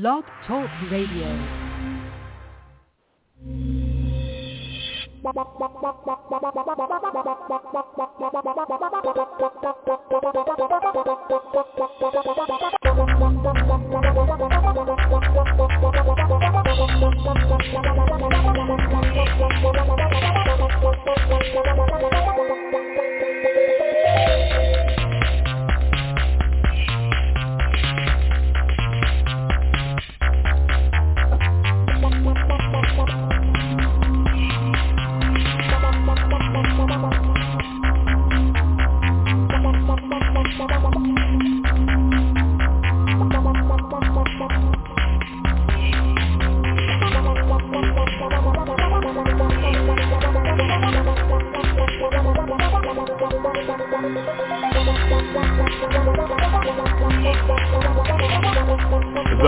Blog Talk Radio.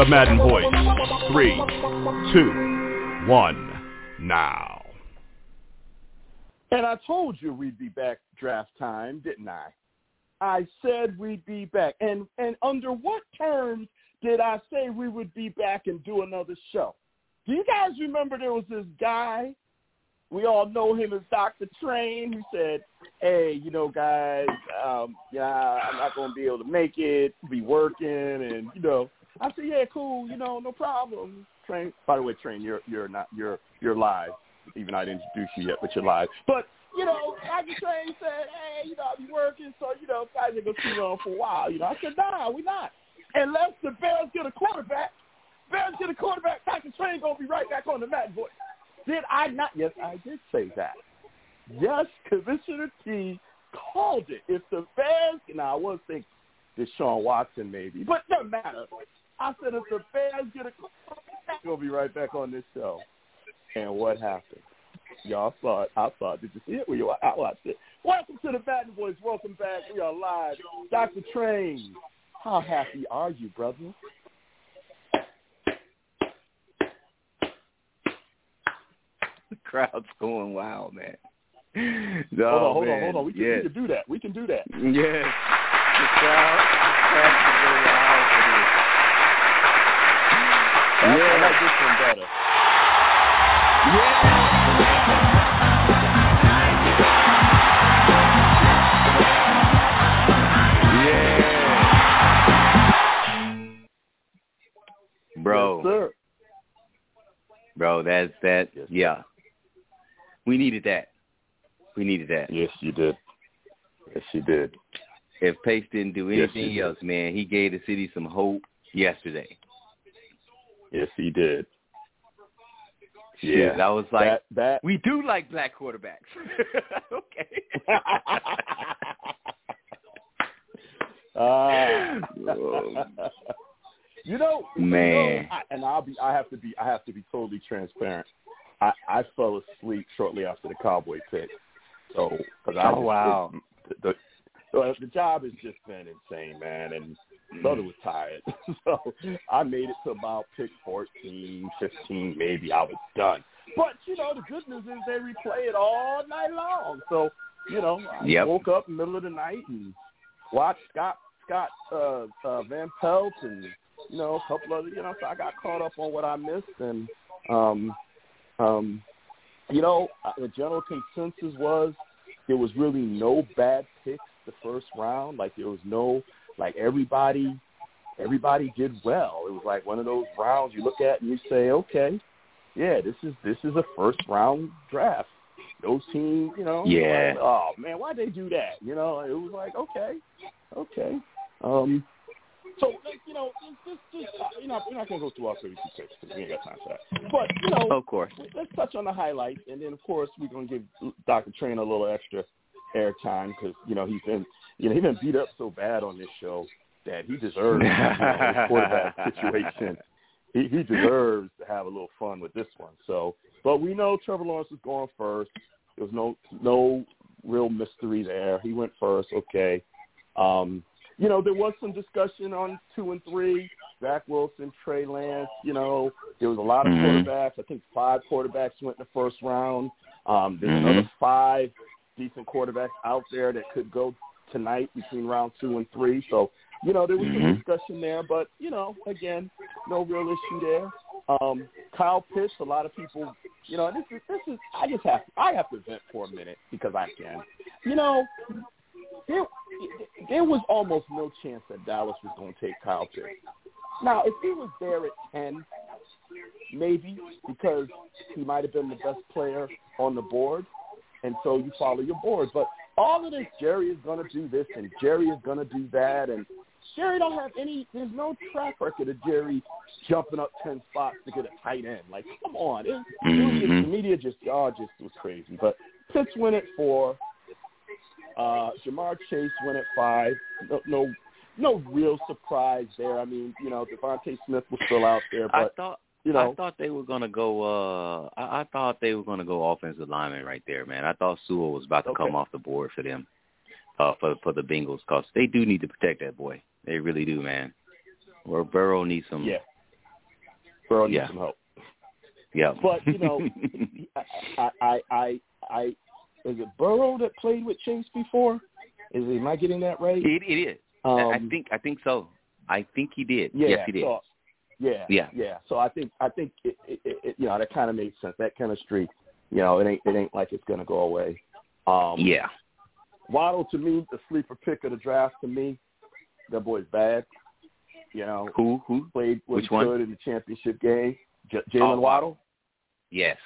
Madden Voice. Three, two, one, now. And I told you we'd be back draft time, didn't I? I said we'd be back. And and under what terms did I say we would be back and do another show? Do you guys remember there was this guy? We all know him as Dr. Train who said, Hey, you know, guys, um, yeah, I'm not gonna be able to make it, be working and you know I said, Yeah, cool, you know, no problem. Train by the way, Train, you're you're not you're you're live. Even I didn't introduce you yet, but you're live. But you know, Dr. Train said, "Hey, you know, I'll be working, so you know, guys ain't gonna see on for a while." You know, I said, "Nah, we not. Unless the Bears get a quarterback, Bears get a quarterback. Dr. Train gonna be right back on the mat, boy. Did I not? Yes, I did say that. Yes, Commissioner T called it. If the Bears, now I was thinking Deshaun Watson maybe, but doesn't matter. I said if the Bears get a quarterback, gonna be right back on this show. And what happened? Y'all saw it. I saw it. Did you see it? Well, you, I watched it. Welcome to the Baton Boys. Welcome back. We are live. Dr. Train, how happy are you, brother? The crowd's going wild, man. hold on, Oh, hold man. on, hold on. We can, yes. we can do that. We can do that. Yes. The crowd, the crowd is going wild for this. I, I Yeah. like this one better. Yeah. Bro, Yes, bro, that's that. Yes, yeah, we needed that. We needed that. Yes, you did. Yes, you did. If Pace didn't do Yes, anything did. else, man, he gave the city some hope yesterday. Yes, he did. Shit, I was like, that, that we do like black quarterbacks. okay. Ah. you know, Man. you know, I, and I'll be. I have to be. I have to be totally transparent. I, I fell asleep shortly after the Cowboy pick. So, cause I Oh, just, wow. it- the, the the job has just been insane, man, and brother was tired. so I made it to about pick 14, 15, maybe. I was done. But you know, the good news is they replay it all night long. So you know, I Yep. woke up in the middle of the night and watched Scott Scott uh, uh, Van Pelt and you know a couple other you know. So I got caught up on what I missed and um um you know uh, the general consensus was there was really no bad picks the first round. Like there was no like everybody everybody did well. It was like one of those rounds you look at and you say, okay, yeah, this is this is a first round draft. Those teams, you know, Yeah. like, oh man, why'd they do that? You know, it was like, okay, okay. Um, so like, you know, just just uh, you know, we're not gonna go through all thirty two picks because we ain't got time for that. But you know, of course. let's touch on the highlights, and then of course we're gonna give Dr. Train a little extra airtime because you know he's been you know he's been beat up so bad on this show that he deserves you know, his quarterback situation. He, he deserves to have a little fun with this one. So, but we know Trevor Lawrence is going first. There was no no real mystery there. He went first. Okay. Um, you know, there was some discussion on two and three. Zach Wilson, Trey Lance. You know, there was a lot of Mhm. quarterbacks. I think five quarterbacks went in the first round. Um, there's Mhm. another five decent quarterbacks out there that could go tonight between round two and three. So, you know, there was Mhm. some discussion there, but you know, again, no real issue there. Um, Kyle Pitts, a lot of people, you know, this is this is. I just have I have to vent for a minute because I can. You know, there there was almost no chance that Dallas was going to take Kyle Pitts. Now, if he was there at ten, maybe because he might have been the best player on the board, and so you follow your board. But all of this, Jerry is going to do this, and Jerry is going to do that, and Jerry don't have any. There's no track record of Jerry jumping up ten spots to get a tight end. Like, come on, it, mm-hmm. it the media just oh, just was crazy. But Pitts went at four. Uh, Ja'Marr Chase went at five. No, no, no real surprise there. I mean, you know, DeVonta Smith was still out there, but I thought you know, I thought they were gonna go. uh I, I thought they were gonna go offensive lineman right there, man. I thought Sewell was about to okay. come off the board for them, uh, for for the Bengals, cause they do need to protect that boy. They really do, man. Or Burrow needs some. Yeah. Burrow needs yeah. some help. Yeah. But you know, I, I, I, I, is it Burrow that played with Chase before? Is am I getting that right? It, it is. Um, I think I think so. I think he did. Yeah, yes, he did. So, yeah, yeah, yeah. So I think I think it, it, it, you know that kind of makes sense. That chemistry, you know, it ain't it ain't like it's gonna go away. Um, yeah. Waddle to me, the sleeper pick of the draft to me. That boy's bad. You know, who who played was Which good one? in the championship game. J- Oh, Jaylen Waddle. Yes.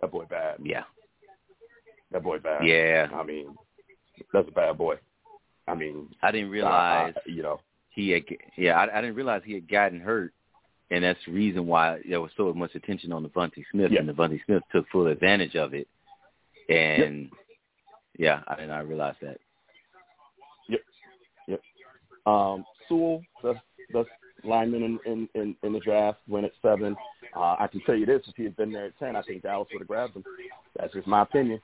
That boy bad. Yeah. That boy bad. Yeah. I mean, that's a bad boy. I mean, I didn't I- realize I, you know. He had. Yeah, I, I didn't realize he had gotten hurt, and that's the reason why there was so much attention on DeVonta Smith, Yeah. and DeVonta Smith took full advantage of it. And yeah, I did not realize that. Yep, yep. Um, Sewell, the the lineman in, in, in, in the draft, went at seven. Uh, I can tell you this: if he had been there at ten, I think Dallas would have grabbed him. That's just my opinion.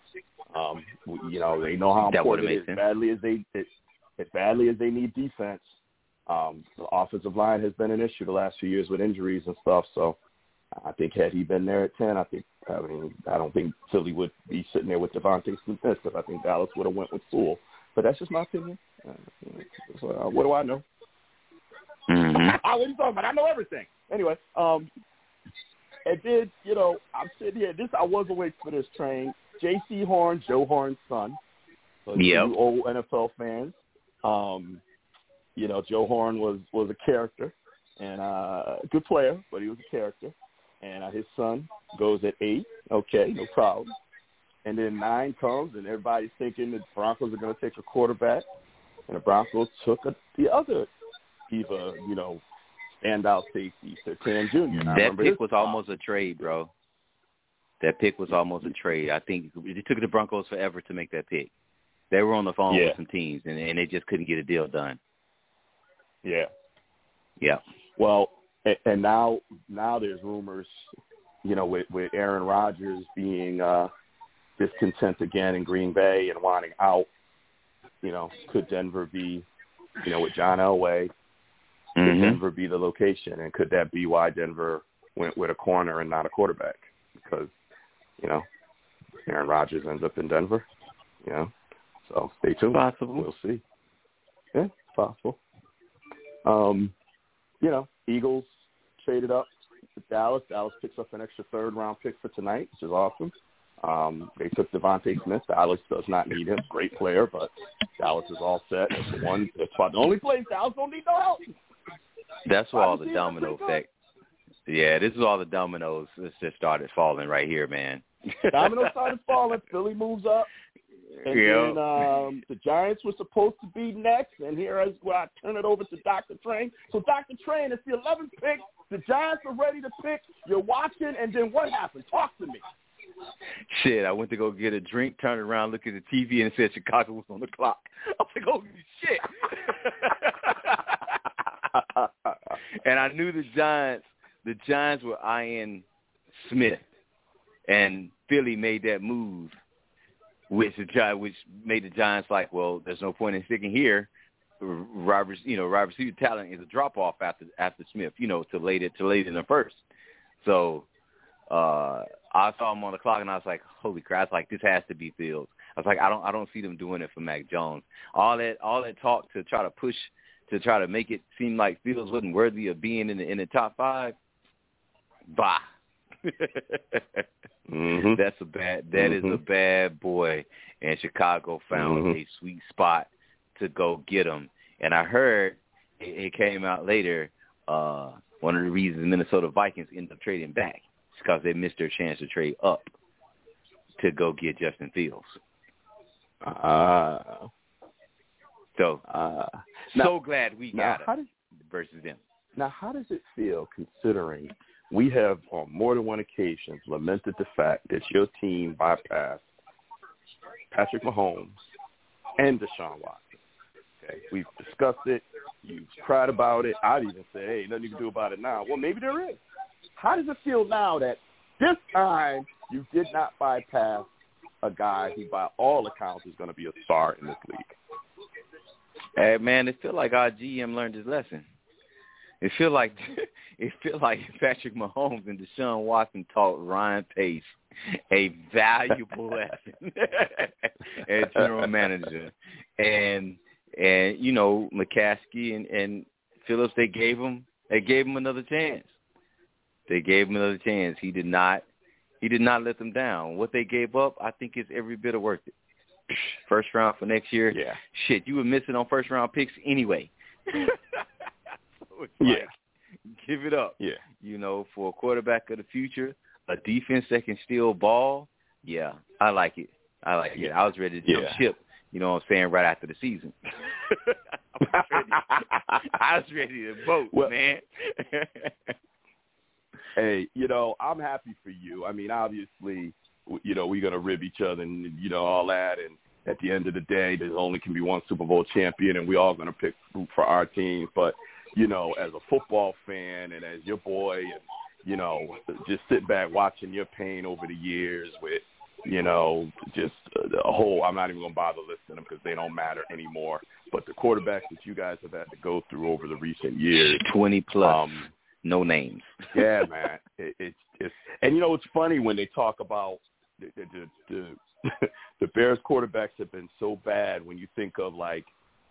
Um, you know, they know how important it is. sense. Badly as they as badly as they need defense, um, the offensive line has been an issue the last few years with injuries and stuff. So, I think had he been there at ten, I think I mean I don't think Philly would be sitting there with DeVonta Smith because I think Dallas would have went with Sewell. But that's just my opinion. Uh, so, uh, what do I know? Mm-hmm. I what are you talking about? I know everything. Anyway, um, and then you know I'm sitting here. This I was awake for this train. Jaycee Horn, Joe Horn's son. So Yep. old NFL fans. Um, you know, Joe Horn was was a character and uh, a good player, but he was a character. And uh, his son goes at eight. Okay, no problem. And then nine comes, and everybody's thinking the Broncos are going to take a quarterback, and the Broncos took a, the other diva, you know, standout safety, Cam Jr. That pick was time. almost a trade, bro. That pick was almost a trade. I think it took the Broncos forever to make that pick. They were on the phone Yeah. with some teams, and, and they just couldn't get a deal done. Yeah. Yeah. Well, and, and now now there's rumors, you know, with with Aaron Rodgers being uh discontent again in Green Bay and wanting out. You know, could Denver be, you know, with John Elway, could Mhm. Denver be the location, and could that be why Denver went with a corner and not a quarterback? Because, you know, Aaron Rodgers ends up in Denver. You know, so stay tuned. Possible. We'll see. Yeah, it's possible. Um, you know, Eagles traded up with Dallas. Dallas picks up an extra third round pick for tonight, which is awesome. Um, they took DeVonta Smith. Dallas does not need him. Great player, but Dallas is all set. It's one. It's about the only place Dallas don't need no help. That's where all the domino effect. Yeah, this is all the dominoes that just started falling right here, man. Domino started falling. Philly moves up. And Yeah. then um, the Giants were supposed to be next, and here is where I turn it over to Dr. Train. So Dr. Train, it's the 11th pick. The Giants are ready to pick. You're watching, and then what happened? Talk to me. Shit, I went to go get a drink, turned around, looked at the TV, and it said Chicago was on the clock. I was like, holy shit. and I knew the Giants, the Giants were eyeing Smith, and Philly made that move, which the Gi- which made the Giants like, well, there's no point in sticking here. Robert, you know, Robert receiver talent is a drop off after after Smith, you know, to late to late in the first. So uh I saw him on the clock and I was like, Holy crap, I was like, this has to be Fields. I was like, I don't I don't see them doing it for Mac Jones. All that all that talk to try to push to try to make it seem like Fields wasn't worthy of being in the in the top five, bah. Mm-hmm. That's a bad. That mm-hmm. is a bad boy, and Chicago found mm-hmm. a sweet spot to go get him. And I heard it, it came out later. Uh, one of the reasons Minnesota Vikings ended up trading back is because they missed their chance to trade up to go get Justin Fields. Uh, so, uh, so now, glad we now, got how it versus them. Now, how does it feel considering we have on more than one occasion lamented the fact that your team bypassed Patrick Mahomes and Deshaun Watson? Okay, we've discussed it. You've cried about it. I'd even say, hey, nothing you can do about it now. Well, maybe there is. How does it feel now that this time you did not bypass a guy who, by all accounts, is going to be a star in this league? Hey, man, it feel like our GM learned his lesson. It feel like it feel like Patrick Mahomes and Deshaun Watson taught Ryan Pace a valuable lesson as general manager, and and you know McCaskey and and Phillips they gave him they gave him another chance. They gave him another chance. He did not he did not let them down. What they gave up, I think, is every bit of worth it. First round for next year. Yeah. Shit, you were missing on first round picks anyway. it's yeah. Like, give it up. Yeah. You know, for a quarterback of the future, a defense that can steal ball. Yeah, I like it. I like it. I was ready to jump Yeah. ship. You know what I'm saying? Right after the season. I, was ready. I was ready to vote, Well- man. hey, you know, I'm happy for you. I mean, obviously, you know, we're going to rib each other and, you know, all that. And at the end of the day, there's only can be one Super Bowl champion, and we all going to pick for our teams. But, you know, as a football fan and as your boy, and, you know, just sit back watching your pain over the years with, you know, just a whole, I'm not even going to bother listing them because they don't matter anymore. But the quarterbacks that you guys have had to go through over the recent years, Twenty plus, um, no names. yeah, man. It, it's it's and you know it's funny when they talk about the, the the the Bears quarterbacks have been so bad when you think of like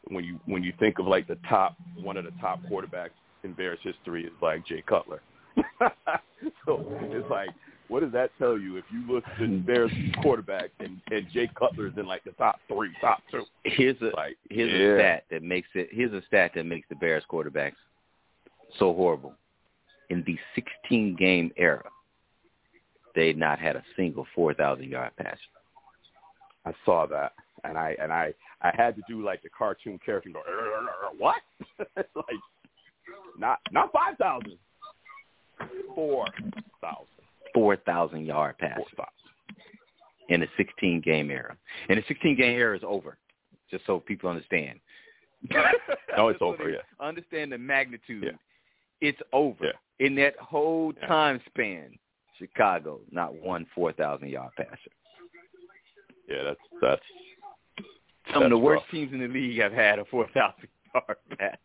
when you when you think of like the top one of the top quarterbacks in Bears history is like Jay Cutler. so it's like what does that tell you if you look at Bears quarterback and, and Jay Cutler is in like the top three, top two? Here's a Like here's yeah. a stat that makes it. Here's a stat that makes the Bears quarterbacks so horrible. In the 16 game era, they not had a single 4,000 yard passer. I saw that, and I and I I had to do like the cartoon character and go "Er, er, er, what? Like not not five thousand, four thousand, 4,000 yard pass. four thousand. in a 16 game era. And the 16 game era is over, just so people understand. No, it's over, yeah. Understand the magnitude. Yeah. It's over. Yeah. In that whole time span, Chicago, not one 4,000 yard passer. Yeah, that's that's Some of the worst rough. teams in the league have had a 4,000 yard pass.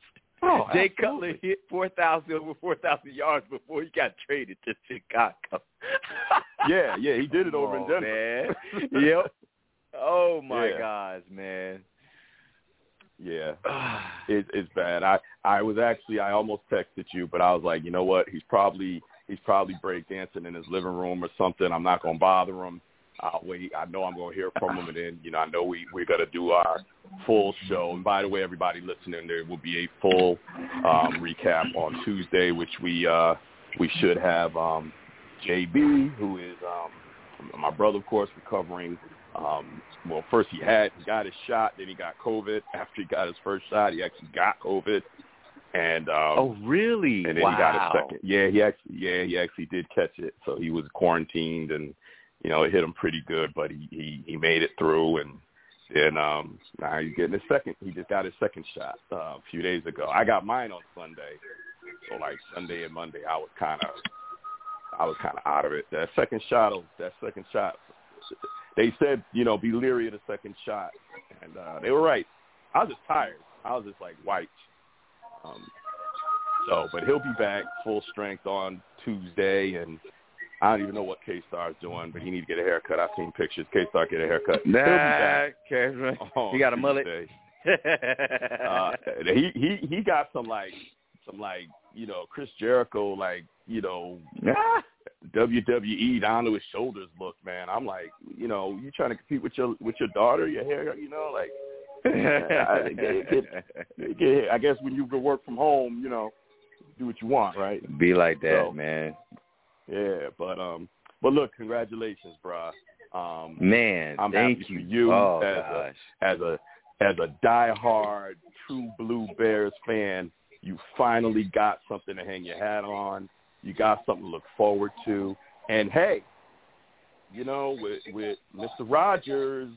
Oh, Jay absolutely. Cutler hit 4,000 over 4,000 yards before he got traded to Chicago. yeah, yeah. He did it over in on, Denver. Man. yep. Oh my Yeah. gosh, man. yeah, it, it's bad. I I was actually I almost texted you, but I was like, you know what? He's probably he's probably break dancing in his living room or something. I'm not gonna bother him. I'll wait. I know I'm gonna hear from him, and then you know I know we we're gonna do our full show. And by the way, everybody listening, there will be a full um, recap on Tuesday, which we uh, we should have um, JB, who is um, my brother, of course, recovering. Um, well, first he had he got his shot, then he got COVID. After he got his first shot, he actually got COVID, and um, oh really? and then wow. he got his second. Yeah, he actually yeah he actually did catch it. So he was quarantined, and you know it hit him pretty good, but he he, he made it through, and then um now he's getting his second. He just got his second shot uh, a few days ago. I got mine on Sunday, so like Sunday and Monday, I was kind of I was kind of out of it. That second shot, that second shot. They said, you know, be leery of the second shot, and uh, they were right. I was just tired. I was just like wiped. Um, so, but he'll be back full strength on Tuesday, and I don't even know what K Star is doing, but he need to get a haircut. I've seen pictures. K Star get a haircut. He'll be back. Nah, Kevin. on He got a mullet. Uh, he he he got some like some like you know Chris Jericho like you know WWE down to his shoulders look, man. I'm like, you know, you trying to compete with your with your daughter, your hair, you know, like. I, I guess when you work from home, you know, do what you want, right? Be like that, So, man. Yeah, but um, but look, congratulations, bruh. Um, Man, I'm thank happy you. for you oh as gosh. as a as a diehard true blue Bears fan, you finally got something to hang your hat on. You got something to look forward to. And hey, you know, with with Mr. Rogers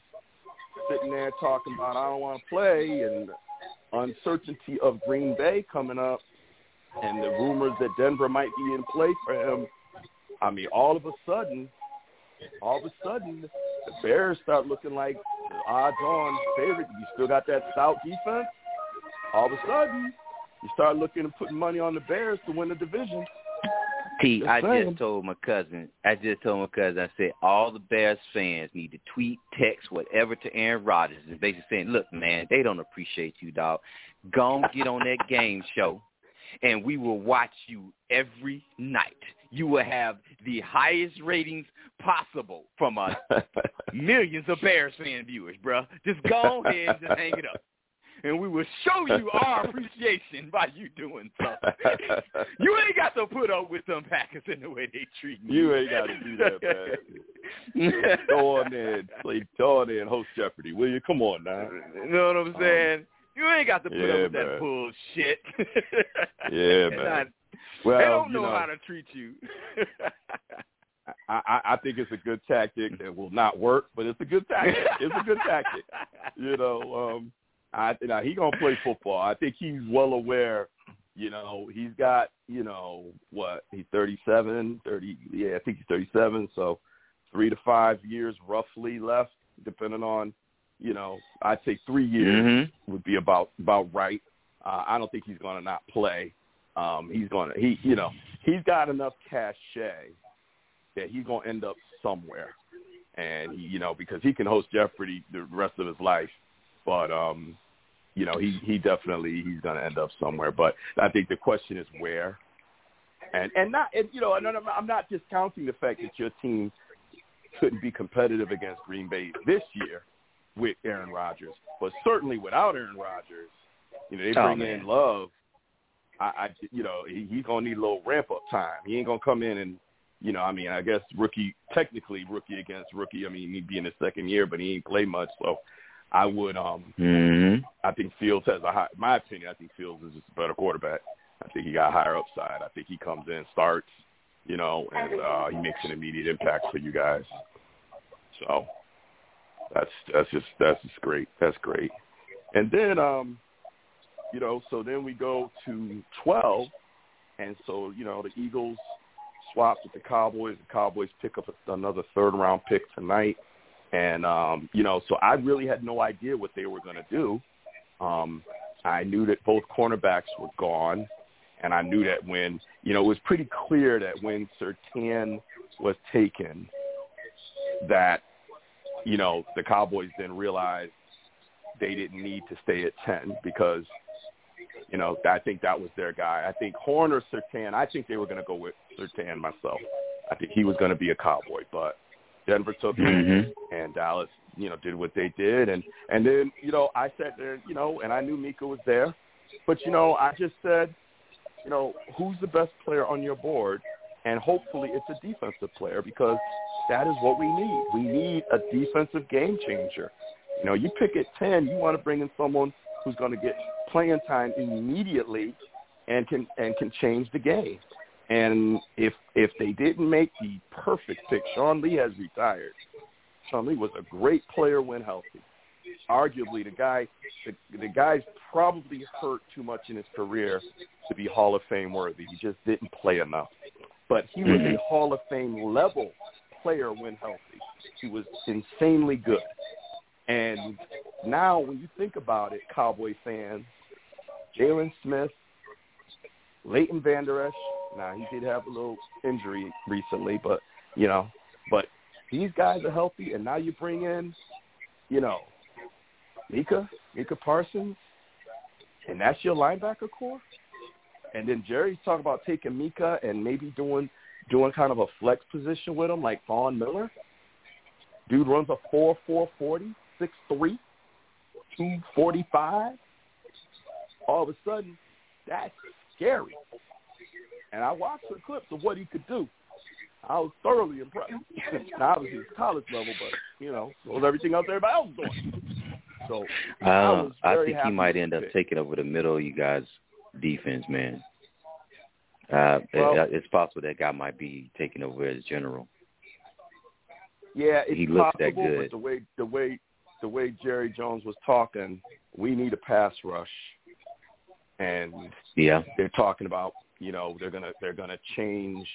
sitting there talking about I don't want to play and uncertainty of Green Bay coming up and the rumors that Denver might be in play for him. I mean, all of a sudden, all of a sudden, the Bears start looking like odds-on favorite. You still got that stout defense. All of a sudden, you start looking and putting money on the Bears to win the division. T, Just I saying. just told my cousin. I just told my cousin. I said all the Bears fans need to tweet, text, whatever to Aaron Rodgers, and basically saying, "Look, man, they don't appreciate you, dog. Go and get on that game show, and we will watch you every night. You will have the highest ratings possible from us millions of Bears fan viewers, bruh. Just go ahead and hang it up. And we will show you our appreciation by you doing so. You ain't got to put up with them Packers in the way they treat me. You ain't got to do that, man. Go on and play, go on and host Jeopardy, will you? Come on now. You know what I'm um, saying? you ain't got to put yeah, up with man. that bullshit. Yeah, man. Well, they don't you know, know, how to treat you. I, I, I think it's a good tactic that will not work, but it's a good tactic. It's a good tactic. You know, um, I now he gonna play football. I think he's well aware. You know, he's got you know what? He's thirty seven, thirty. Yeah, I think he's thirty seven. So three to five years roughly left, depending on. You know, I'd say three years hmm would be about about right. Uh, I don't think he's going to not play. Um, he's going to he you know he's got enough cachet that he's going to end up somewhere, and he, you know because he can host Jeopardy the rest of his life, but um, you know he he definitely he's going to end up somewhere. But I think the question is where, and and not and, you know and I'm I'm not discounting the fact that your team couldn't be competitive against Green Bay this year with Aaron Rodgers, but certainly without Aaron Rodgers, you know they Oh, bring man. in Love. I, I you know he, he's gonna need a little ramp up time. He ain't gonna come in and you know I mean I guess rookie technically rookie against rookie. I mean he'd be in his second year, but he ain't play much. So I would um hmm I think Fields has a high. My opinion, I think Fields is just a better quarterback. I think he got higher upside. I think he comes in, starts, you know, and uh, he makes an immediate impact for you guys. So that's that's just that's just great. That's great. And then um, you know, so then we go to twelve, and so you know the Eagles swapped with the Cowboys. The Cowboys pick up another third round pick tonight. And um, you know, so I really had no idea what they were going to do. Um, I knew that both cornerbacks were gone, and I knew that when you know it was pretty clear that when Surtain was taken, that you know the Cowboys then realized they didn't need to stay at ten because you know I think that was their guy. I think Horn or Surtain. I think they were going to go with Surtain myself. I think he was going to be a Cowboy, but Denver took him hmm and Dallas, you know, did what they did, and and then you know I sat there, you know, and I knew Micah was there, but you know I just said, you know, who's the best player on your board, and hopefully it's a defensive player because that is what we need. We need a defensive game changer. You know, you pick at ten, you want to bring in someone who's going to get playing time immediately and can and can change the game. And if if they didn't make the perfect pick, Sean Lee has retired. Sean Lee was a great player when healthy. Arguably, the guy the, the guy's probably hurt too much in his career to be Hall of Fame worthy. He just didn't play enough. But he was a mm-hmm. Hall of Fame level player when healthy. He was insanely good. And now, when you think about it, Cowboy fans, Jaylon Smith, Leighton Vander Esch. Now he did have a little injury recently, but you know, but these guys are healthy, and now you bring in, you know, Micah, Micah Parsons, and that's your linebacker core. And then Jerry's talking about taking Micah and maybe doing doing kind of a flex position with him, like Von Miller. Dude runs a four four forty, six three, two forty five. All of a sudden, that's scary. And I watched the clips of what he could do. I was thoroughly impressed. now, obviously, it's college level, but you know, so was everything else everybody else was doing. So I, Uh, was I think he might end up taking over the middle of you guys' defense, man. Uh, Well- it, it's possible that guy might be taking over as general. Yeah, it's He looks that possible, good. but the way the way the way Jerry Jones was talking, we need a pass rush, and Yeah. they're talking about you know they're gonna they're gonna change.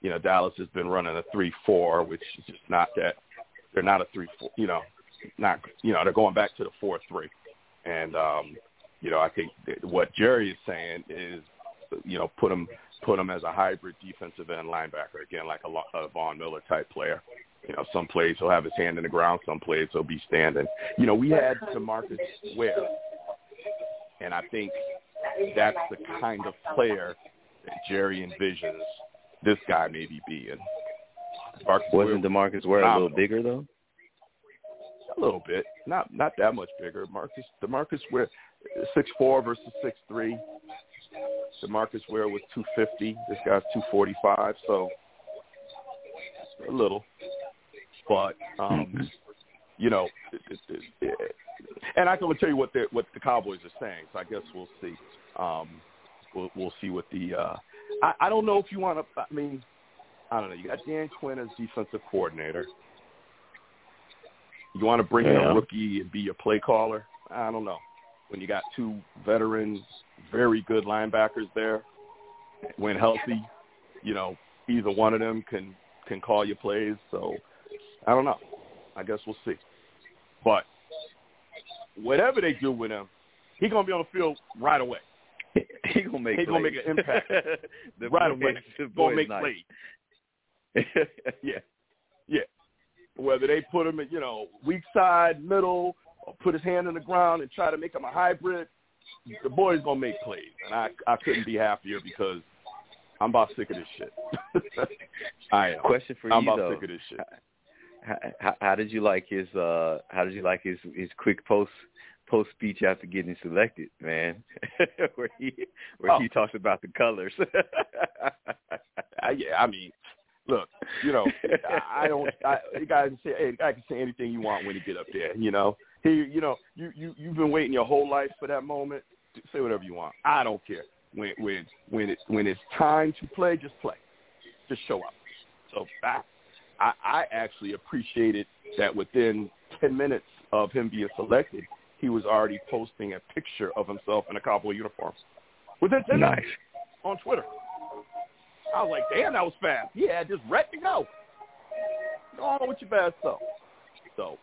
You know, Dallas has been running a three four, which is just not that they're not a three four. You know, not you know they're going back to the four three, and um, you know I think what Jerry is saying is you know put him put him as a hybrid defensive end linebacker again, like a, a Von Miller type player. You know, some plays he'll have his hand in the ground, some plays he'll be standing. You know, we had Demarcus Ware, and I think that's the kind of player that Jerry envisions this guy maybe being. Marcus Wasn't Demarcus Ware a little bigger though? a little bit, not not that much bigger. Marcus Demarcus Ware six four versus six three. Demarcus Ware was two fifty. This guy's two forty five, so a little. But um. you know, and I can tell you what the what the Cowboys are saying. So I guess we'll see. Um, we'll we'll see what the. Uh, I, I don't know if you want to. I mean, I don't know. You got Dan Quinn as defensive coordinator. You want to bring in a rookie and be your play caller? I don't know. When you got two veteran, very good linebackers there, when healthy, you know, either one of them can can call your plays. So I don't know. I guess we'll see. But whatever they do with him, he's gonna be on the field right away. he gonna make He gonna make an impact. right away. the Gonna make nice. plays. Yeah, yeah. Whether they put him in, you know, weak side, middle, or put his hand in the ground and try to make him a hybrid, the boy's gonna make plays, and I I couldn't be happier because I'm about sick of this shit. I am. Question for I'm you about though. sick of this shit. How, how, how did you like his uh how did you like his his quick post post speech after getting selected, man? where he where Oh. he talks about the colors. I, yeah, I mean, look, you know, I, I don't. I, you guys can say, hey, I can say anything you want when you get up there. You know, he, you know, you you you've been waiting your whole life for that moment. Say whatever you want. I don't care. When when when it when it's time to play, just play, just show up. So I I, I actually appreciated that within ten minutes of him being selected, he was already posting a picture of himself in a cowboy uniform. Within ten minutes nice. on Twitter. I was like, damn, that was fast. He had just ready to go. Go on with your bad self. So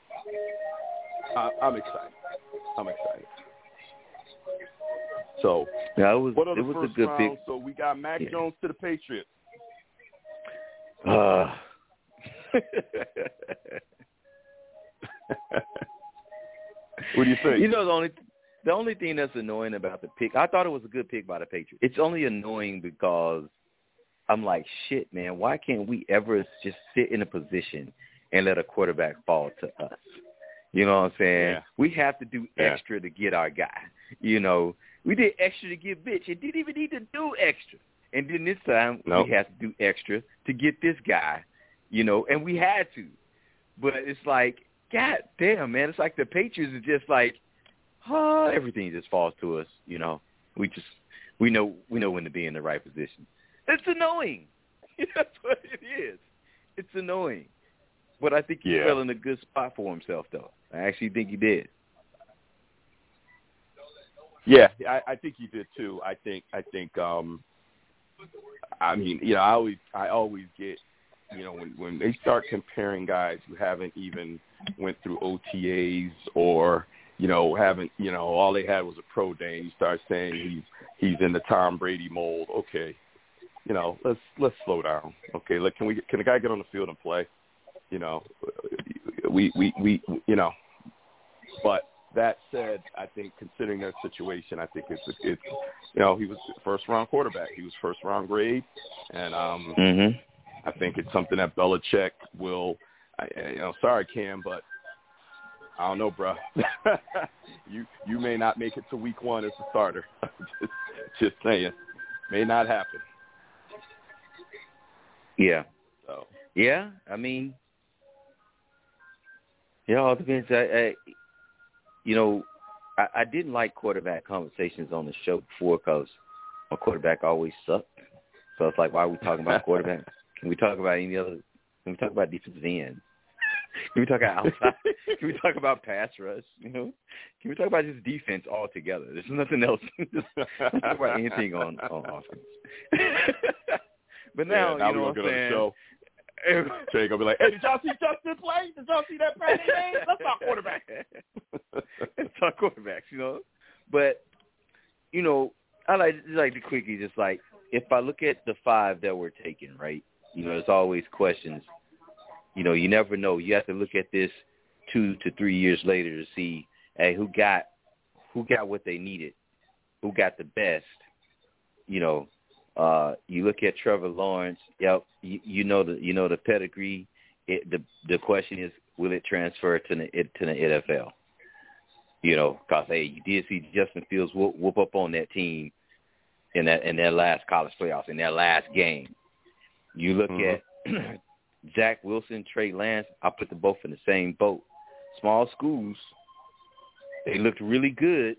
I, I'm excited. I'm excited. So Yeah, it was what are it the was first a good round? pick. So we got Mac Yeah. Jones to the Patriots. Uh, what do you think? you know the only the only thing that's annoying about the pick, I thought it was a good pick by the Patriots. It's only annoying because I'm like, shit, man, why can't we ever just sit in a position and let a quarterback fall to us? You know what I'm saying? Yeah. We have to do Yeah. extra to get our guy. You know, we did extra to get bitch. It didn't even need to do extra. And then this time Nope. we have to do extra to get this guy. You know, and we had to. But it's like, God damn, man, it's like the Patriots are just like, oh, everything just falls to us. You know, we just we know we know when to be in the right position. It's annoying. That's what it is. It's annoying. But I think he Yeah. fell in a good spot for himself, though. I actually think he did. Yeah, I, I think he did too. I think I think um I mean, you know, I always I always get you know, when when they start comparing guys who haven't even went through OTAs or, you know, haven't you know, all they had was a pro day and you start saying he's he's in the Tom Brady mold, okay. You know, let's let's slow down. Okay, look, can we can the guy get on the field and play? You know, we we we you know, but that said, I think considering their situation, I think it's it's you know he was first round quarterback. He was first round grade, and um, Mhm. I think it's something that Belichick will. I, you know, sorry Cam, but I don't know, bro. you you may not make it to week one as a starter. just, just saying, may not happen. Yeah. So Yeah. I mean, yeah, it all depends. I, I you know, I, I didn't like quarterback conversations on the show before because my quarterback always sucked. So it's like, why are we talking about quarterback? Can we talk about any other? Can we talk about defensive end? Can we talk about outside? Can we talk about pass rush? You know, can we talk about just defense altogether? There's nothing else. just talk about anything on on offense. but now, yeah, now you know we're what I'm saying. Trey gonna be like, "Hey, did y'all see Justin play? Did y'all see that game? Let's talk quarterback." Let's talk quarterbacks, you know. But you know, I like like the quickie. Just like if I look at the five that were taken, right? You know, there's always questions. You know, you never know. You have to look at this two to three years later to see, hey, who got who got what they needed, who got the best. You know, uh, you look at Trevor Lawrence. Yep, you, you know the you know the pedigree. It, the the question is, will it transfer to the to the NFL? You know, because hey, you did see Justin Fields whoop, whoop up on that team in that in their last college playoffs in their last game. You look Mhm. at Zach Wilson, Trey Lance. I put them both in the same boat. Small schools, they looked really good.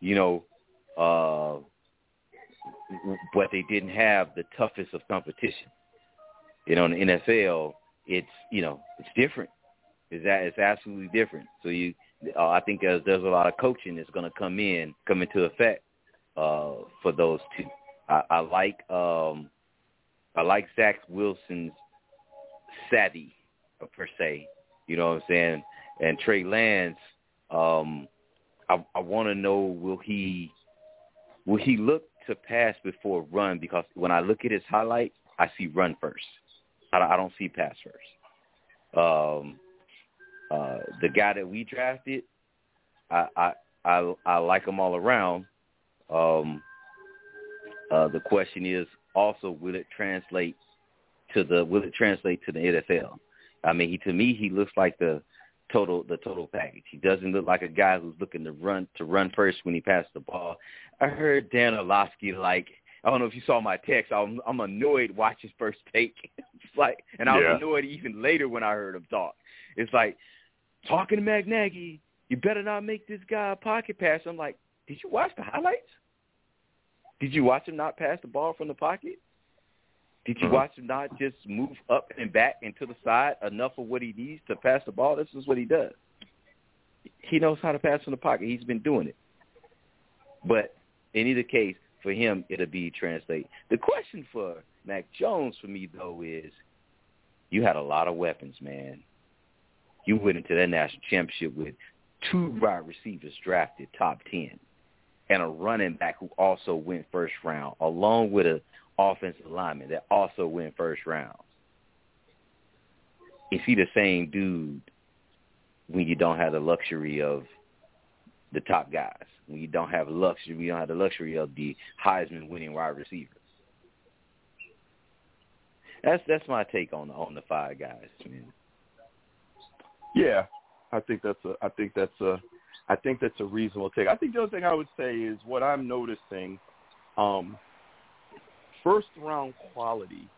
You know, uh, but they didn't have the toughest of competition. You know, in the NFL, it's you know it's different. Is that it's absolutely different. So you, uh, I think there's there's a lot of coaching that's going to come in come into effect uh, for those two. I, I like um, I like Zach Wilson's savvy uh, per se. You know what I'm saying? And Trey Lance, um, I, I want to know will he will he look to pass before run? Because when I look at his highlights, I see run first. I, I don't see pass first. Um, uh, the guy that we drafted, I I I, I like him all around. Um, uh, the question is also will it translate to the will it translate to the NFL? I mean, he to me he looks like the total the total package. He doesn't look like a guy who's looking to run to run first when he passes the ball. I heard Dan Orlovsky like I don't know if you saw my text. I'm I'm annoyed watching first take. it's like, and I was Yeah. annoyed even later when I heard him talk. It's like talking to Matt Nagy. You better not make this guy a pocket pass. I'm like, did you watch the highlights? Did you watch him not pass the ball from the pocket? Did you Mhm. watch him not just move up and back and to the side enough of what he needs to pass the ball? This is what he does. He knows how to pass from the pocket. He's been doing it. But in either case, for him, it'll be translate. The question for Mac Jones for me though is, you had a lot of weapons, man. You went into that national championship with two wide receivers drafted top ten, and a running back who also went first round, along with a offensive lineman that also went first round. Is he the same dude when you don't have the luxury of the top guys? When you don't have luxury, you don't have the luxury of the Heisman winning wide receivers. That's that's my take on the on the five guys, man. Yeah, I think that's a. I think that's a. I think that's a reasonable take. I think the other thing I would say is what I'm noticing. Um, first round quality,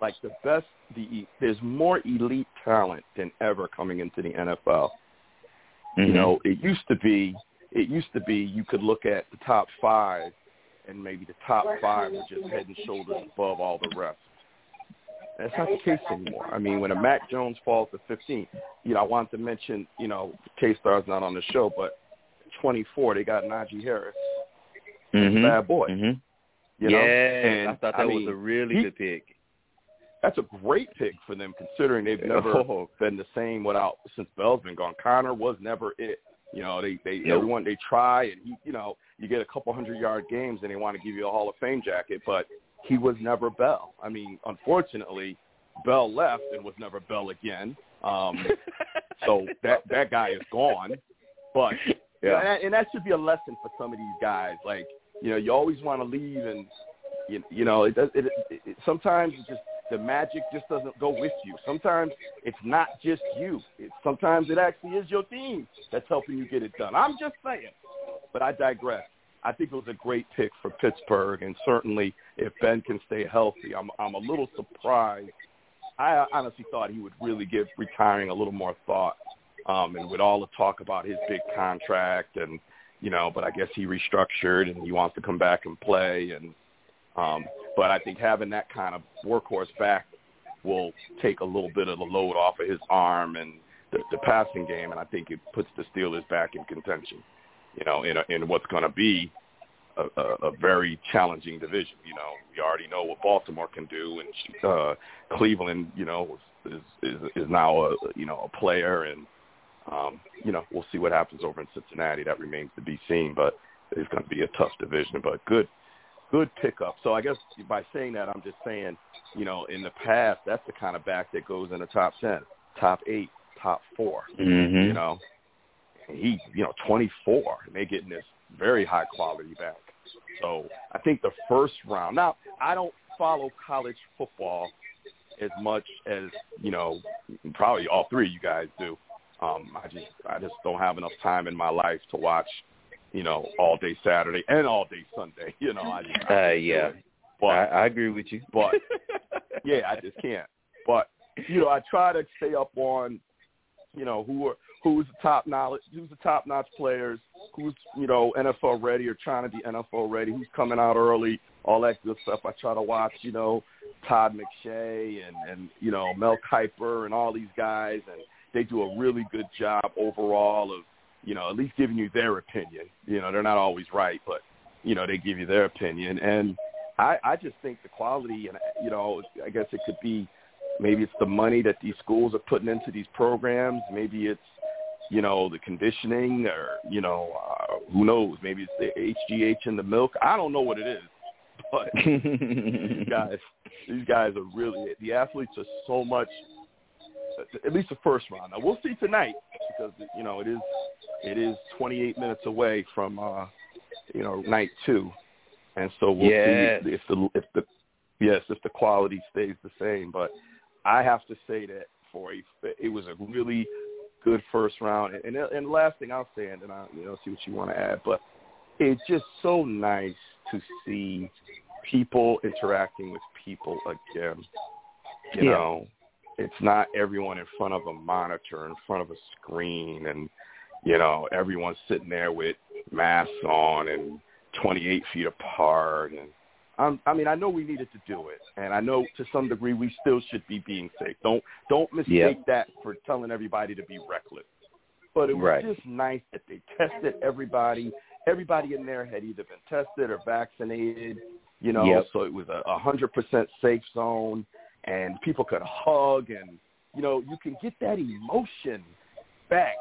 like the best. The there's more elite talent than ever coming into the NFL. Mm-hmm. You know, it used to be. It used to be you could look at the top five, and maybe the top five were just head and shoulders above all the rest. That's not the case anymore. I mean, when a Mac Jones falls to 15, you know, I wanted to mention, you know, K-Star's not on the show, but 24, they got Najee Harris, Mhm. bad boy. Mhm. You know, yes, and I thought that mean, was a really he- good pick. That's a great pick for them, considering they've never Oh. been the same without since Bell's been gone. Conner was never it. You know, they they Nope. everyone they try and he, you know, you get a couple hundred yard games and they want to give you a Hall of Fame jacket, but he was never Bell. I mean, unfortunately, Bell left and was never Bell again. Um, so that that guy is gone. But yeah, and that, and that should be a lesson for some of these guys. Like you know, you always want to leave, and you, you know, it does. It, it, it, sometimes it just the magic just doesn't go with you. Sometimes it's not just you. It, sometimes it actually is your team that's helping you get it done. I'm just saying. But I digress. I think it was a great pick for Pittsburgh, and certainly if Ben can stay healthy, I'm I'm a little surprised. I honestly thought he would really give retiring a little more thought, um, and with all the talk about his big contract, and you know, but I guess he restructured and he wants to come back and play, and um, but I think having that kind of workhorse back will take a little bit of the load off of his arm and the, the passing game, and I think it puts the Steelers back in contention you know, in a, in what's going to be a, a, a very challenging division. You know, we already know what Baltimore can do, and uh, Cleveland, you know, is is is now a you know a player, and um, you know we'll see what happens over in Cincinnati. That remains to be seen, but it's going to be a tough division. But good, good pickup. So I guess by saying that, I'm just saying, you know, in the past, that's the kind of back that goes in the top ten, top eight, top 4 mm-hmm. You know, he, you know, 24, and they're getting this very high quality back. So I think the first round. Now I don't follow college football as much as you know, probably all three of you guys do. Um, I just I just don't have enough time in my life to watch, you know, all day Saturday and all day Sunday. You know, I just, I uh, yeah. But I, I agree with you. But yeah, I just can't. But you know, I try to stay up on, you know, who are who's the top knowledge, who's the top notch players, who's you know NFL ready or trying to be NFL ready, who's coming out early, all that good stuff. I try to watch, you know, Todd McShay and and you know Mel Kiper and all these guys, and they do a really good job overall of you know at least giving you their opinion. You know, they're not always right, but you know they give you their opinion, and I I just think the quality, and you know, I guess it could be. Maybe it's the money that these schools are putting into these programs. Maybe it's you know, the conditioning or, you know, uh, who knows, maybe it's the HGH in the milk. I don't know what it is. But these guys, these guys are really, the athletes are so much, at least the first round. Now we'll see tonight because, you know, it is, it is 28 minutes away from, uh, you know, night two. And so we'll yes. see if the, if the, yes, if the quality stays the same. But I have to say that for a, it was a really good first round. And and the last thing I'll say, and then I'll you know see what you want to add, but it's just so nice to see people interacting with people again. You yeah. know, it's not everyone in front of a monitor, in front of a screen, and you know everyone's sitting there with masks on and 28 feet apart and um, I mean, I know we needed to do it, and I know to some degree we still should be being safe. Don't don't mistake yep. that for telling everybody to be reckless. But it was right. just nice that they tested everybody. Everybody in there had either been tested or vaccinated, you know. Yep. So it was a hundred percent safe zone, and people could hug, and you know, you can get that emotion back.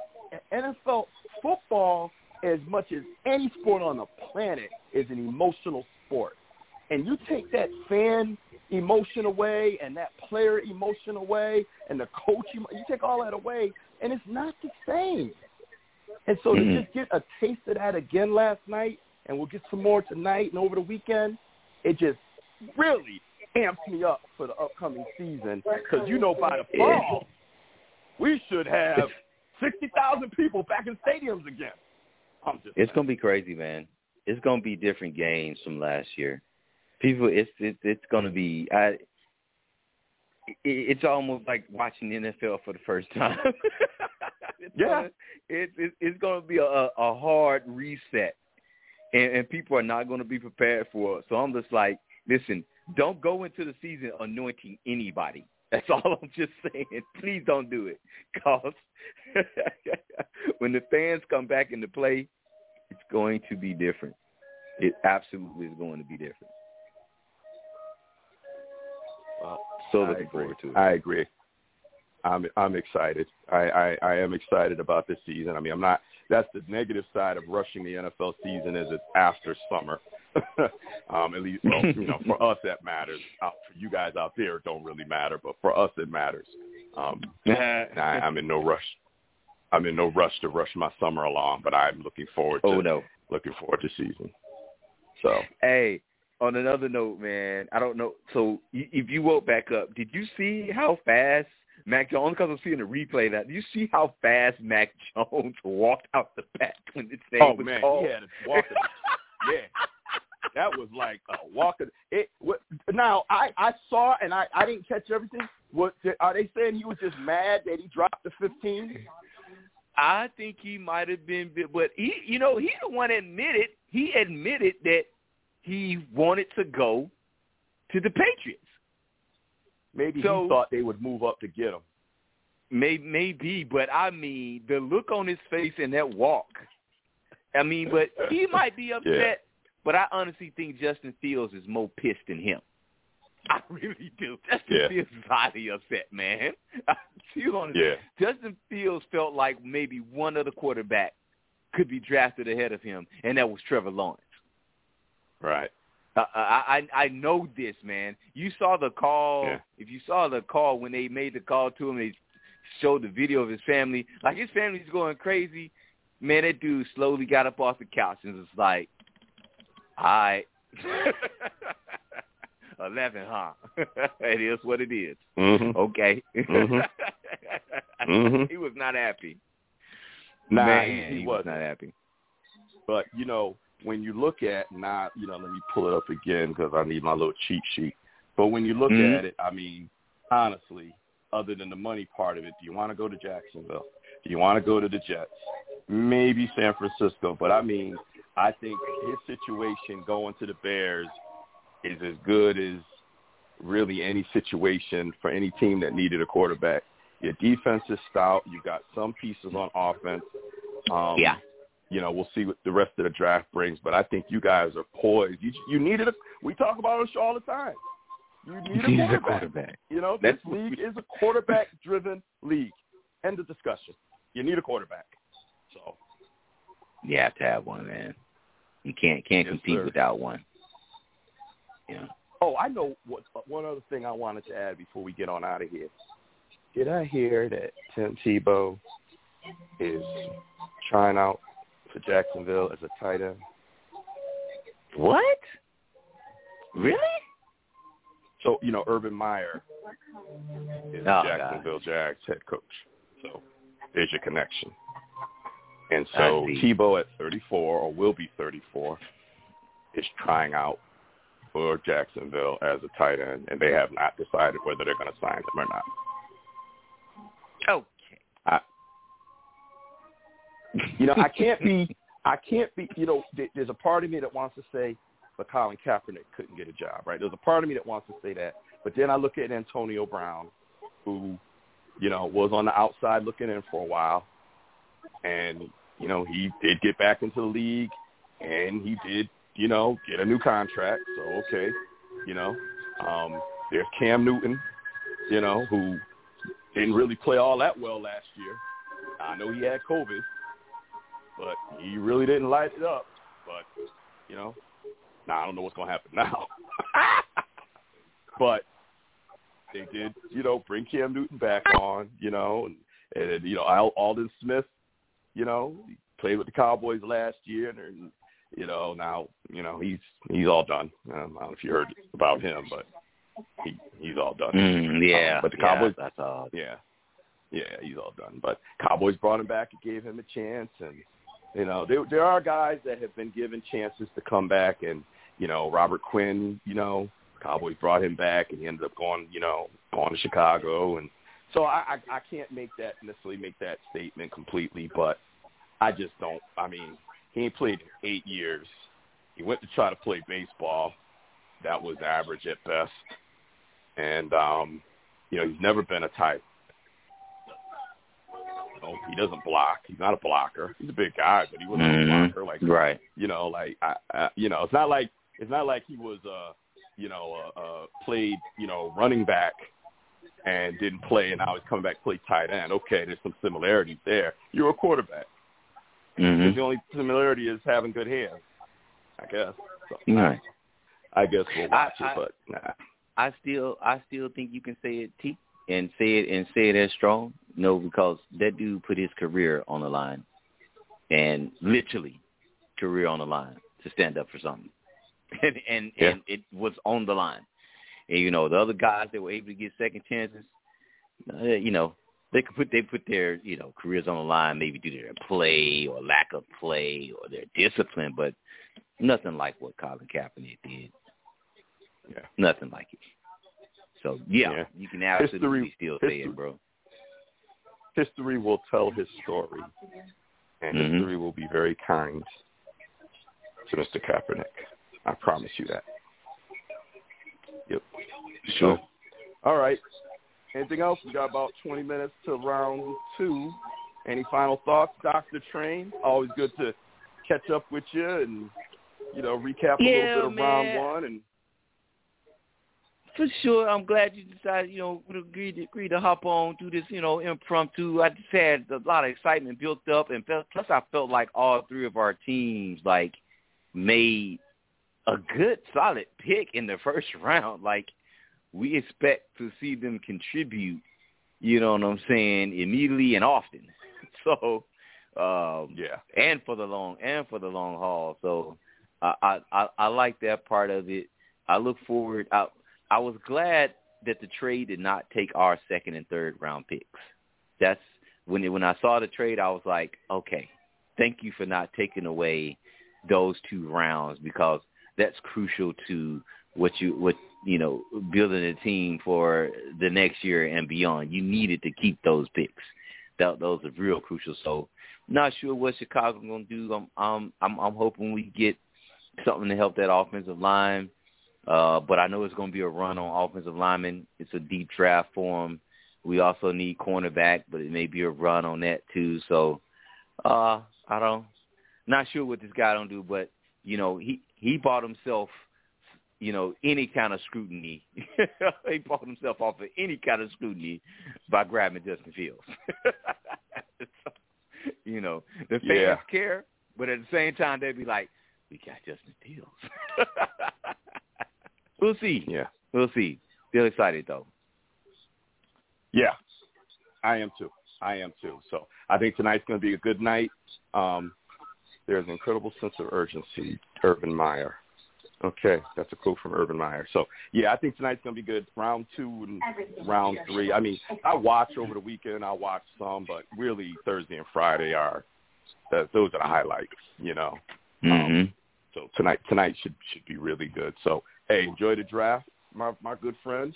NFL football, as much as any sport on the planet, is an emotional sport and you take that fan emotion away and that player emotion away and the coach, you take all that away, and it's not the same. And so mm-hmm. to just get a taste of that again last night, and we'll get some more tonight and over the weekend, it just really amps me up for the upcoming season because you know by the fall we should have sixty thousand people back in stadiums again. I'm just it's gonna be crazy, man. It's gonna be different games from last year people it's it's it's going to be I it's almost like watching the NFL for the first time. it's yeah, gonna, it's it's it's going to be a a hard reset, and, and people are not going to be prepared for it. So I'm just like, listen, don't go into the season anointing anybody. That's all I'm just saying. Please don't do it, cause when the fans come back into play, it's going to be different. It absolutely is going to be different. So looking forward to it. I agree. I'm I'm excited. I, I I am excited about this season. I mean, I'm not. That's the negative side of rushing the NFL season is it's after summer. um, at least, well, you know, for us that matters. Out for you guys out there, it don't really matter, but for us it matters. Um, I, I'm in no rush. I'm in no rush to rush my summer along, but I'm looking forward to oh no, looking forward to season. So hey. On another note, man, I don't know. So if you woke back up, did you see how fast Mac Jones? Only because I'm seeing the replay that. Do you see how fast Mac Jones walked out the back when the name oh was man, called? he had to walk. yeah, that was like a walk. It, it what, now I I saw and I I didn't catch everything. What are they saying? He was just mad that he dropped the 15. I think he might have been, but he, you know, he the one admitted he admitted that he wanted to go to the Patriots. Maybe So- he thought they would move up to get him. May maybe, but I mean the look on his face and that walk. I mean, but he might be upset. But I honestly think Justin Fields is more pissed than him. I really do. Justin Yeah. Fields is highly upset, man. On Yeah. Justin Fields felt like maybe one other quarterback could be drafted ahead of him, and that was Trevor Lawrence. Right. Uh, I I I know this, man. You saw the call. Yeah. If you saw the call when they made the call to him, they showed the video of his family. Like his family's going crazy. Man, that dude slowly got up off the couch and was like, "All right, eleven, huh? it is what it is. Mhm. Okay." Mhm. Mhm. he was not happy. Nah, Man, he, he was not happy. But you know, when you look at not, you know, let me pull it up again because I need my little cheat sheet. But when you look Mhm. at it, I mean, honestly, other than the money part of it, do you want to go to Jacksonville? Do you want to go to the Jets? Maybe San Francisco. But I mean, I think his situation going to the Bears is as good as really any situation for any team that needed a quarterback. Your defense is stout. You got some pieces on offense. Um, Yeah. You know, we'll see what the rest of the draft brings. But I think you guys are poised. You you needed a. We talk about it on the show all the time. You need a quarterback. a quarterback. You know, this what league is a quarterback-driven league. End of discussion. You need a quarterback. So You have to have one, man. You can't can't Yes, compete sir. without one. Yeah. Oh, I know what uh, one other thing I wanted to add before we get on out of here. Did I hear that Tim Tebow is trying out for Jacksonville as a tight end? What? Really? So, you know, Urban Meyer is Oh, Jacksonville Jags head coach. So there's your connection. And so Tebow at 34 or will be 34 is trying out for Jacksonville as a tight end, and they have not decided whether they're going to sign him or not. You know, I can't be, I can't be, you know, there's a part of me that wants to say, but Colin Kaepernick couldn't get a job, right? There's a part of me that wants to say that, but then I look at Antonio Brown, who, you know, was on the outside looking in for a while, and you know he did get back into the league, and he did, you know, get a new contract. So okay, you know, um, there's Cam Newton, you know, who didn't really play all that well last year. I know he had COVID, but he really didn't light it up. But you know, now I don't know what's gonna happen now. but they did, you know, bring Cam Newton back on, you know, and, and you know, Al- Aldon Smith, you know, he played with the Cowboys last year, and, and you know, now you know he's he's all done. Um, I don't know if you heard about him, but he he's all done. Mm, yeah. Um, but the yeah, Cowboys- That's all. Yeah, yeah, he's all done. But Cowboys brought him back and gave him a chance, and you know there there are guys that have been given chances to come back, and you know Robert Quinn, you know Cowboys brought him back, and he ended up going, you know, going to Chicago, and so I I, I can't make that necessarily make that statement completely, but I just don't. I mean, he ain't played eight years. He went to try to play baseball. That was average at best, and um, you know he's never been a type know, he doesn't block. He's not a blocker. He's a big guy, but he wasn't Mhm. a blocker. Like Right. you know, like I, I, you know, it's not like it's not like he was, uh, you know, uh, uh, played, you know, running back and didn't play, and now he's coming back to play tight end. Okay, there's some similarities there. You're a quarterback. Mm-hmm. The only similarity is having good hands, I guess. So, Right. I guess we'll watch I- I- it, but nah. I still I still think you can say it T and say it and say it as strong? No, because that dude put his career on the line, and literally, career on the line to stand up for something, and and, Yeah. and it was on the line. And you know the other guys that were able to get second chances, uh, you know they could put they put their you know careers on the line maybe due to their play or lack of play or their discipline, but nothing like what Colin Kaepernick did. Yeah. Nothing like it. So yeah, Yeah. you can absolutely History- still say history- it, bro. history will tell his story, and Mhm. history will be very kind to Mr. Kaepernick. I promise you that. Yep. Sure. So, all right. Anything else? We got about 20 minutes to round two. Any final thoughts, Dr. Train? Always good to catch up with you and, you know, recap a Yeah, little bit of man. round one. And For sure, I'm glad you decided, you know, agree to agree to hop on, do this, you know, impromptu. I just had a lot of excitement built up, and felt, plus I felt like all three of our teams like made a good, solid pick in the first round. Like we expect to see them contribute, you know what I'm saying, immediately and often. So, um, yeah, and for the long and for the long haul. So I I I, I like that part of it. I look forward. I I was glad that the trade did not take our second and third round picks. That's when it, when I saw the trade, I was like, okay, thank you for not taking away those two rounds because that's crucial to what you what you know building a team for the next year and beyond. You needed to keep those picks. That those are real crucial. So not sure what Chicago's gonna do. I'm I'm I'm, I'm hoping we get something to help that offensive line. Uh, but I know it's gonna be a run on offensive linemen. It's a deep draft for them. We also need cornerback, but it may be a run on that too. So uh I don't not sure what this guy don't do, but you know, he he bought himself you know, any kind of scrutiny. he bought himself off of any kind of scrutiny by grabbing Justin Fields. So, you know, the fans Yeah. care, but at the same time they'd be like, "We got Justin Fields." we'll see. yeah, We'll see. Still excited though. yeah. I am too. I am too. So I think tonight's going to be a good night. Um, there's an incredible sense of urgency, Urban Meyer. Okay, that's a quote from Urban Meyer. So yeah, I think tonight's going to be good. Round two and round three. I mean, I watch over the weekend. I watch some, but really Thursday and Friday are the, those are the highlights. You know. Mm-hmm. So tonight tonight should should be really good. So hey, enjoy the draft, my my good friend,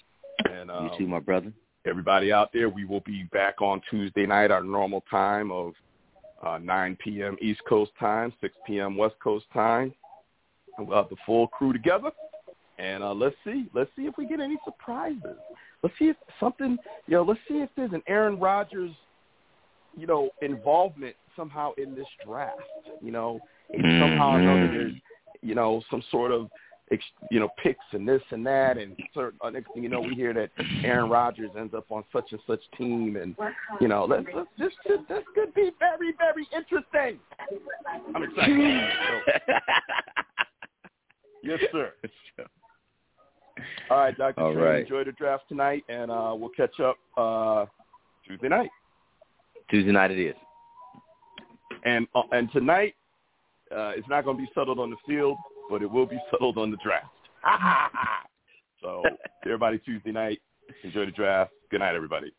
and um, you too, my brother. everybody out there. We will be back on Tuesday night, our normal time of uh, 9 p.m. East Coast time, 6 p.m. West Coast time. And we'll have the full crew together, and uh, let's see, let's see if we get any surprises. Let's see if something, you know, let's see if there's an Aaron Rodgers, you know, involvement somehow in this draft. You know, somehow or another there's, you know, some sort of you know, picks and this and that, and certain, uh, next thing you know, we hear that Aaron Rodgers ends up on such and such team, and you know, let's, let's this could this could be very very interesting. I'm excited. So, yes, sir. All right, Dr. All Train, right. enjoy the draft tonight, and uh, we'll catch up uh, Tuesday night. Tuesday night it is. And uh, and tonight, uh, it's not going to be settled on the field, but it will be settled on the draft. so everybody Tuesday night, enjoy the draft. Good night, everybody.